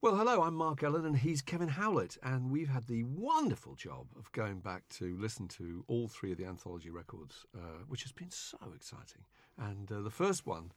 Well, hello, I'm Mark Ellen and he's Kevin Howlett, and we've had the wonderful job of going back to listen to all three of the anthology records, uh, which has been so exciting. And uh, the first one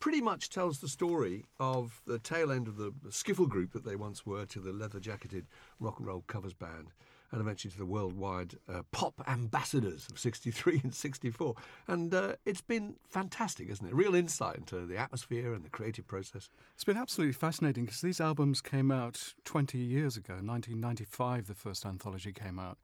pretty much tells the story of the tail end of the skiffle group that they once were to the leather jacketed rock and roll covers band and eventually to the worldwide uh, pop ambassadors of 63 and 64. And uh, it's been fantastic, isn't it? Real insight into the atmosphere and the creative process. It's been absolutely fascinating because these albums came out 20 years ago. 1995, the first anthology came out.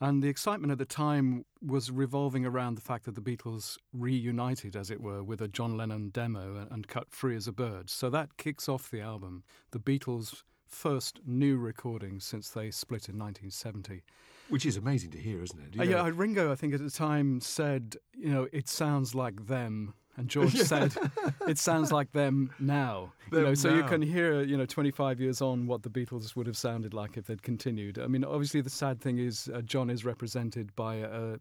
And the excitement at the time was revolving around the fact that the Beatles reunited, as it were, with a John Lennon demo and cut Free as a Bird. So that kicks off the album. The Beatles' first new recording since they split in 1970. Which is amazing to hear, isn't it? Uh, yeah, Ringo, I think at the time said, you know, it sounds like them. And George said, "It sounds like them now." Them you know, so now. you can hear, you know, 25 years on, what the Beatles would have sounded like if they'd continued. I mean, obviously, the sad thing is uh, John is represented by a,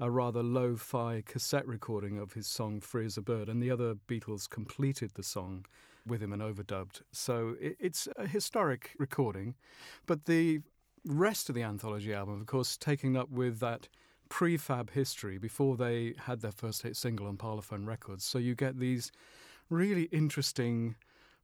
a rather lo-fi cassette recording of his song "Free as a Bird," and the other Beatles completed the song with him and overdubbed. So it, it's a historic recording, but the rest of the anthology album, of course, taking up with that prefab history before they had their first hit single on Parlophone Records. So you get these really interesting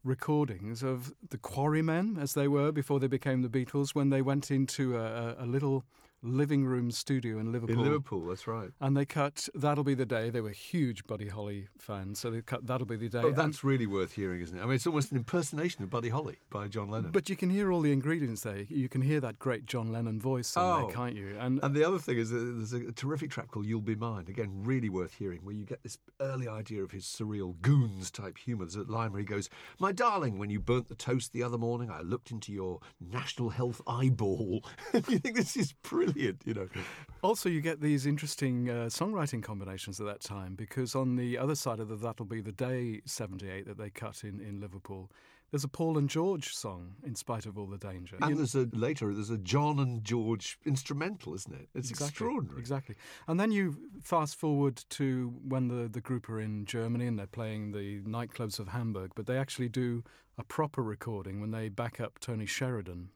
recordings of the Quarrymen, as they were before they became the Beatles, when they went into a- a little living room studio in Liverpool. In Liverpool, that's right. And they cut That'll Be the Day. They were huge Buddy Holly fans, so they cut That'll Be the Day. Oh, And- that's really worth hearing, isn't it? I mean, it's almost an impersonation of Buddy Holly by John Lennon. but you can hear all the ingredients there. You can hear that great John Lennon voice Oh. there, can't you? And, And the other thing is that there's a terrific track called You'll Be Mine. Again, really worth hearing, where you get this early idea of his surreal goons type humour. There's a line where he goes, My darling, when you burnt the toast the other morning, I looked into your national health eyeball. you think this is brilliant, you know. Also, you get these interesting uh, songwriting combinations at that time because on the other side of the That'll Be the Day 78 that they cut in, in Liverpool, there's a Paul and George song, In Spite of All the Danger. And You- there's a later there's a John and George instrumental, isn't it? It's extraordinary. Exactly. And then you fast forward to when the, the group are in Germany and they're playing the nightclubs of Hamburg, but they actually do a proper recording when they back up Tony Sheridan.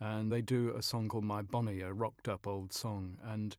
And they do a song called My Bonnie, a rocked up old song. And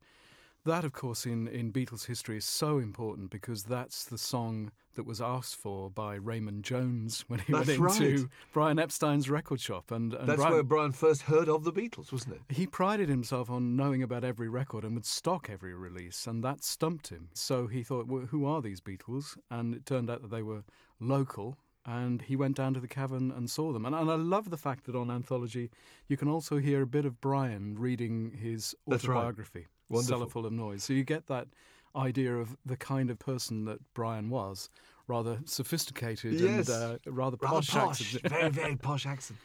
that, of course, in, in Beatles history is so important because that's the song that was asked for by Raymond Jones when he That's went into right. Brian Epstein's record shop. And, and That's Brian, where Brian first heard of the Beatles, wasn't it? he prided himself on knowing about every record and would stock every release, and that stumped him. So he thought, well, who are these Beatles? And it turned out that they were local, and he went down to the cavern and saw them. And, and I love the fact that on Anthology, you can also hear a bit of Brian reading his right. autobiography, Wonderful. Cellar Full of Noise. So you get that idea of the kind of person that Brian was. Rather sophisticated Yes. and uh, rather Rather posh, posh, accent. very, very posh accent.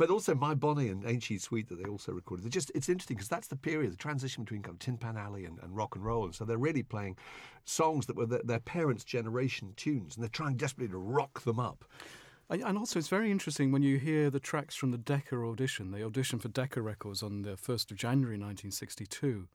But also My Bonnie and Ain't She Sweet that they also recorded. They're just it's interesting because that's the period, the transition between kind of Tin Pan Alley and, and rock and roll. And so they're really playing songs that were their, their parents' generation tunes, and they're trying desperately to rock them up. And also, it's very interesting when you hear the tracks from the Decca audition. They auditioned for Decca Records on the 1st of January 1962.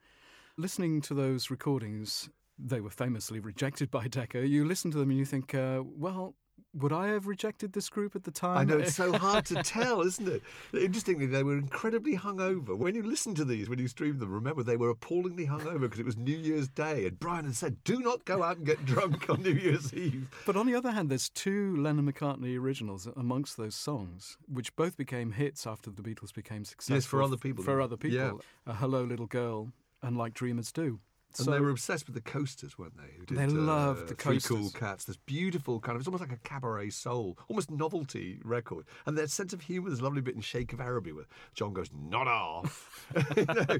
Listening to those recordings, they were famously rejected by Decca. You listen to them and you think, uh, well, would I have rejected this group at the time? I know it's so hard to tell, isn't it? Interestingly, they were incredibly hungover. When you listen to these, when you stream them, remember they were appallingly hungover because it was New Year's Day, and Brian had said, "Do not go out and get drunk on New Year's Eve." But on the other hand, there's two Lennon McCartney originals amongst those songs, which both became hits after the Beatles became successful. Yes, for other people, For other people. Uh, Hello, Little Girl, and Like Dreamers Do. And they were obsessed with the coasters, weren't they? Who did, They loved the Three Cool Cats. This beautiful kind of, it's almost like a cabaret soul, almost novelty record. And their sense of humour, there's a lovely bit in Sheik of Araby where John goes, not off.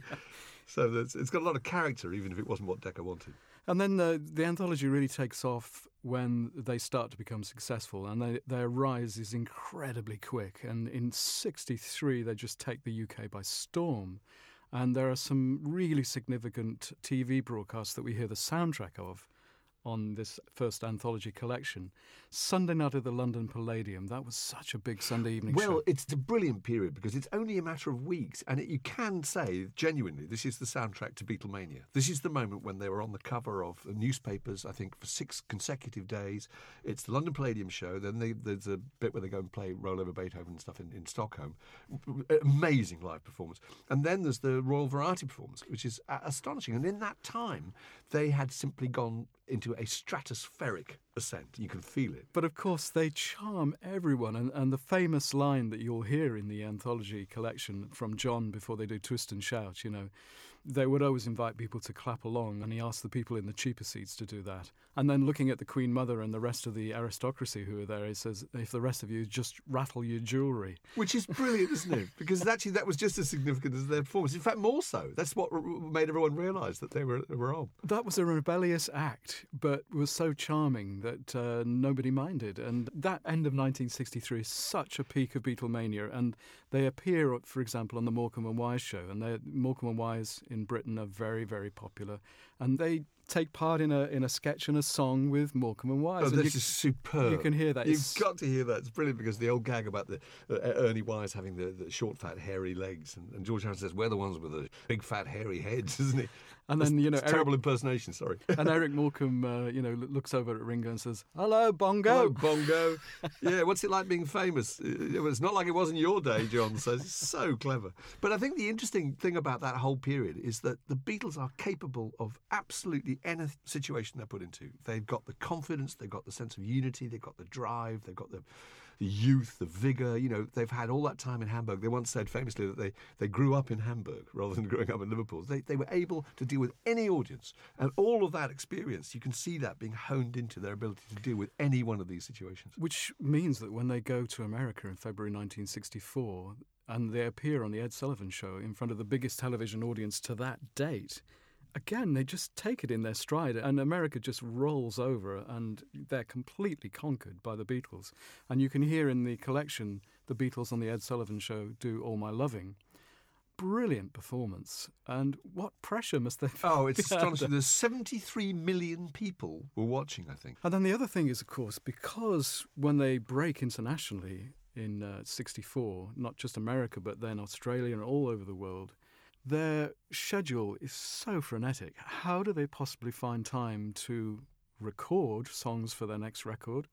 So it's got a lot of character, even if it wasn't what Decca wanted. And then the, the anthology really takes off when they start to become successful, and they, their rise is incredibly quick. And in '63, they just take the UK by storm. And there are some really significant TV broadcasts that we hear the soundtrack of on this first anthology collection. Sunday night at the London Palladium. That was such a big Sunday evening show. well, show. it's a brilliant period because it's only a matter of weeks, and it, you can say genuinely this is the soundtrack to Beatlemania. This is the moment when they were on the cover of the newspapers, I think, for six consecutive days. It's the London Palladium show. Then they, there's a bit where they go and play Roll Over Beethoven and stuff in, in Stockholm. Amazing live performance. And then there's the Royal Variety performance, which is astonishing. And in that time, they had simply gone into a stratospheric ascent. You can feel it. But of course, they charm everyone. And, and the famous line that you'll hear in the anthology collection from John before they do Twist and Shout, you know, they would always invite people to clap along, and he asked the people in the cheaper seats to do that. And then looking at the Queen Mother and the rest of the aristocracy who were there, he says, if the rest of you just rattle your jewellery. Which is brilliant, isn't it? Because actually that was just as significant as their performance. In fact, more so. That's what made everyone realise that they were, were on. That was a rebellious act, but was so charming that uh, nobody minded. And that end of 1963 is such a peak of Beatlemania. And they appear, for example, on the Morecambe and Wise show. And Morecambe and Wise in Britain are very, very popular. And they take part in a in a sketch and a song with Morecambe and Wise. Oh, and this you, is superb. You can hear that. You've it's, got to hear that. It's brilliant because the old gag about the uh, Ernie Wise having the, the, short, fat, hairy legs, and, and, George Harrison says we're the ones with the big, fat, hairy heads, isn't he? And then you know, Eric, terrible impersonation. Sorry. and Eric Morecambe, uh, you know, looks over at Ringo and says, "Hello, Bongo." Hello, Bongo. yeah, what's it like being famous? It's not like it was in your day, John says. It's so clever. But I think the interesting thing about that whole period is that the Beatles are capable of absolutely any situation they're put into. They've got the confidence, they've got the sense of unity, they've got the drive, they've got the the youth, the vigour. You know, they've had all that time in Hamburg. They once said famously that they, they grew up in Hamburg rather than growing up in Liverpool. They, they were able to deal with any audience. And all of that experience, you can see that being honed into their ability to deal with any one of these situations. Which means that when they go to America in February 1964 and they appear on The Ed Sullivan Show in front of the biggest television audience to that date, again, they just take it in their stride, and America just rolls over, and they're completely conquered by the Beatles. And you can hear in the collection the Beatles on the Ed Sullivan Show do "All My Loving." Brilliant performance, and what pressure must they? Oh, it's astonishing. There's 73 million people were watching, I think. And then the other thing is, of course, because when they break internationally in uh, '64, not just America, but then Australia and all over the world, their schedule is so frenetic. How do they possibly find time to record songs for their next record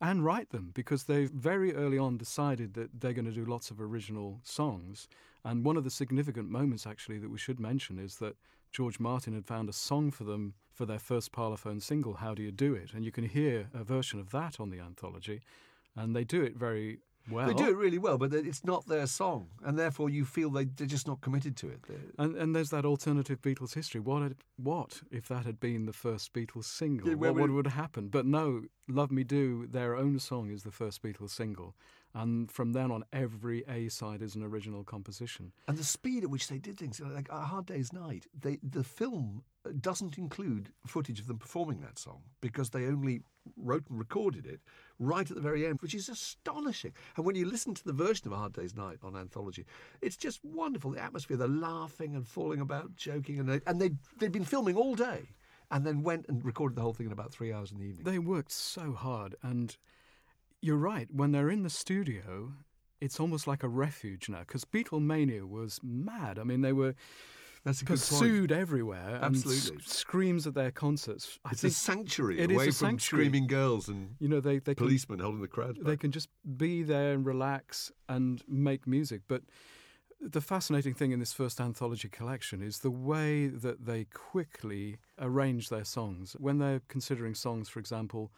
and write them? Because they've very early on decided that they're going to do lots of original songs. And one of the significant moments, actually, that we should mention is that George Martin had found a song for them for their first Parlophone single, How Do You Do It? And you can hear a version of that on the anthology. And they do it very well. They do it really well, but it's not their song, and therefore you feel they, they're just not committed to it. And, and there's that alternative Beatles history. What had, what if that had been the first Beatles single? Yeah, what, what would have happened? But no, Love Me Do, their own song, is the first Beatles single. And from then on, every A side is an original composition. And the speed at which they did things, like A Hard Day's Night, they, the film uh, doesn't include footage of them performing that song because they only wrote and recorded it right at the very end, which is astonishing. And when you listen to the version of A Hard Day's Night on Anthology, it's just wonderful. The atmosphere, they're laughing and falling about, joking, and, they, and they, they'd been filming all day and then went and recorded the whole thing in about three hours in the evening. They worked so hard. And you're right, when they're in the studio, it's almost like a refuge now because Beatlemania was mad. I mean, they were that's pursued everywhere. Absolutely, and screams at their concerts. I it's a sanctuary it away from sanctuary. screaming girls and you know they, they policemen can, holding the crowd. They can just be there and relax and make music. But the fascinating thing in this first anthology collection is the way that they quickly arrange their songs. When they're considering songs, for example,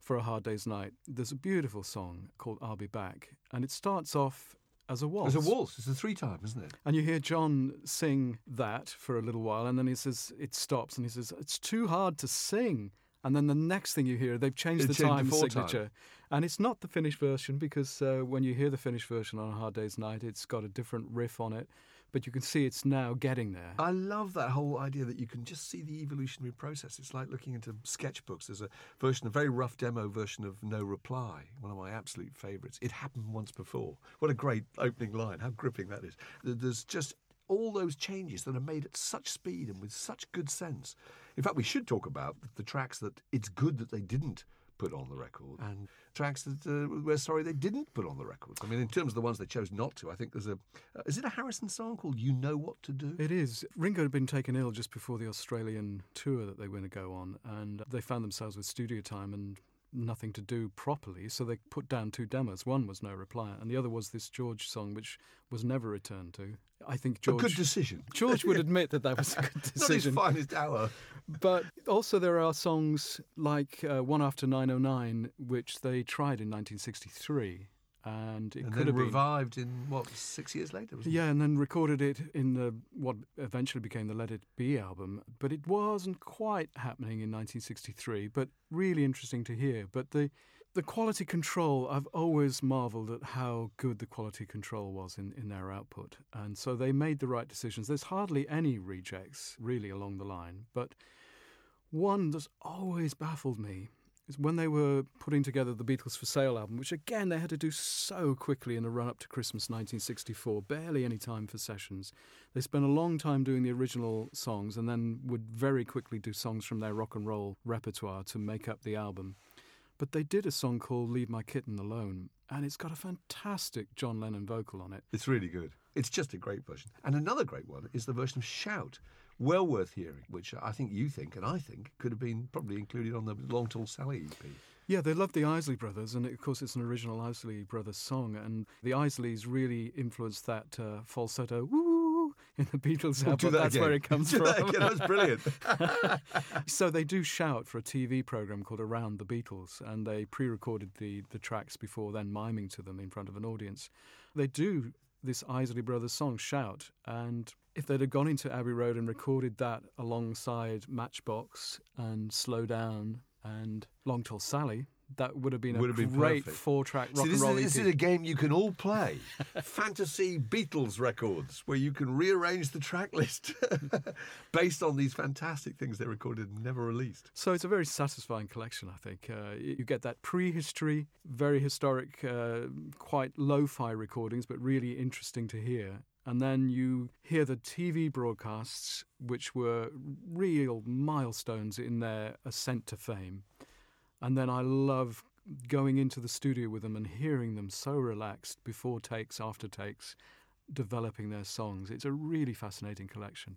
for A Hard Day's Night, there's a beautiful song called I'll Be Back, and it starts off as a waltz. As a waltz. It's a three time, isn't it? And you hear John sing that for a little while, and then he says, it stops, and he says, it's too hard to sing. And then the next thing you hear, they've changed the changed time the signature. Time. And it's not the finished version because uh, when you hear the finished version on A Hard Day's Night, it's got a different riff on it but you can see it's now getting there. I love that whole idea that you can just see the evolutionary process. It's like looking into sketchbooks. There's a version, a very rough demo version of No Reply, one of my absolute favourites. It happened once before. What a great opening line. How gripping that is. There's just all those changes that are made at such speed and with such good sense. In fact, we should talk about the tracks that it's good that they didn't put on the record and tracks that uh, we're sorry they didn't put on the record. I mean, in terms of the ones they chose not to, I think there's a. Uh, is it a Harrison song called You Know What to Do? It is. Ringo had been taken ill just before the Australian tour that they were going to go on, and they found themselves with studio time and nothing to do properly, so they put down two demos. One was No Reply, and the other was this George song, which was never returned to. I think George. A good decision. George would admit that that was a good decision. Not his finest hour. But also, there are songs like uh, One After 909, which they tried in 1963 and it and could have been revived in what six years later. yeah, it? and then recorded it in the what eventually became the Let It Be album. But it wasn't quite happening in 1963. But really interesting to hear. But the the quality control, I've always marvelled at how good the quality control was in, in their output. And so they made the right decisions. There's hardly any rejects really along the line, but one that's always baffled me is when they were putting together the Beatles for Sale album, which again they had to do so quickly in the run up to Christmas 1964, barely any time for sessions. They spent a long time doing the original songs and then would very quickly do songs from their rock and roll repertoire to make up the album. But they did a song called Leave My Kitten Alone, and it's got a fantastic John Lennon vocal on it. It's really good. It's just a great version. And another great one is the version of Shout, well worth hearing, which I think you think and I think could have been probably included on the Long Tall Sally EP. Yeah, they love the Isley Brothers, and of course, it's an original Isley Brothers song. And the Isleys really influenced that uh, falsetto woo in the Beatles we'll album. That That's again. where it comes from. That again. That's brilliant. so they do shout for a TV program called Around the Beatles, and they pre-recorded the the tracks before then, miming to them in front of an audience. They do this Isley Brothers song, Shout. And if they'd have gone into Abbey Road and recorded that alongside Matchbox and Slow Down and Long Tall Sally, that would have been would a have great four-track rock See, and this, roll is, this is a game you can all play. Fantasy Beatles records, where you can rearrange the track list based on these fantastic things they recorded and never released. So it's a very satisfying collection, I think. Uh, you get that prehistory, very historic, uh, quite lo-fi recordings, but really interesting to hear. And then you hear the TV broadcasts, which were real milestones in their ascent to fame. And then I love going into the studio with them and hearing them so relaxed before takes, after takes, developing their songs. It's a really fascinating collection.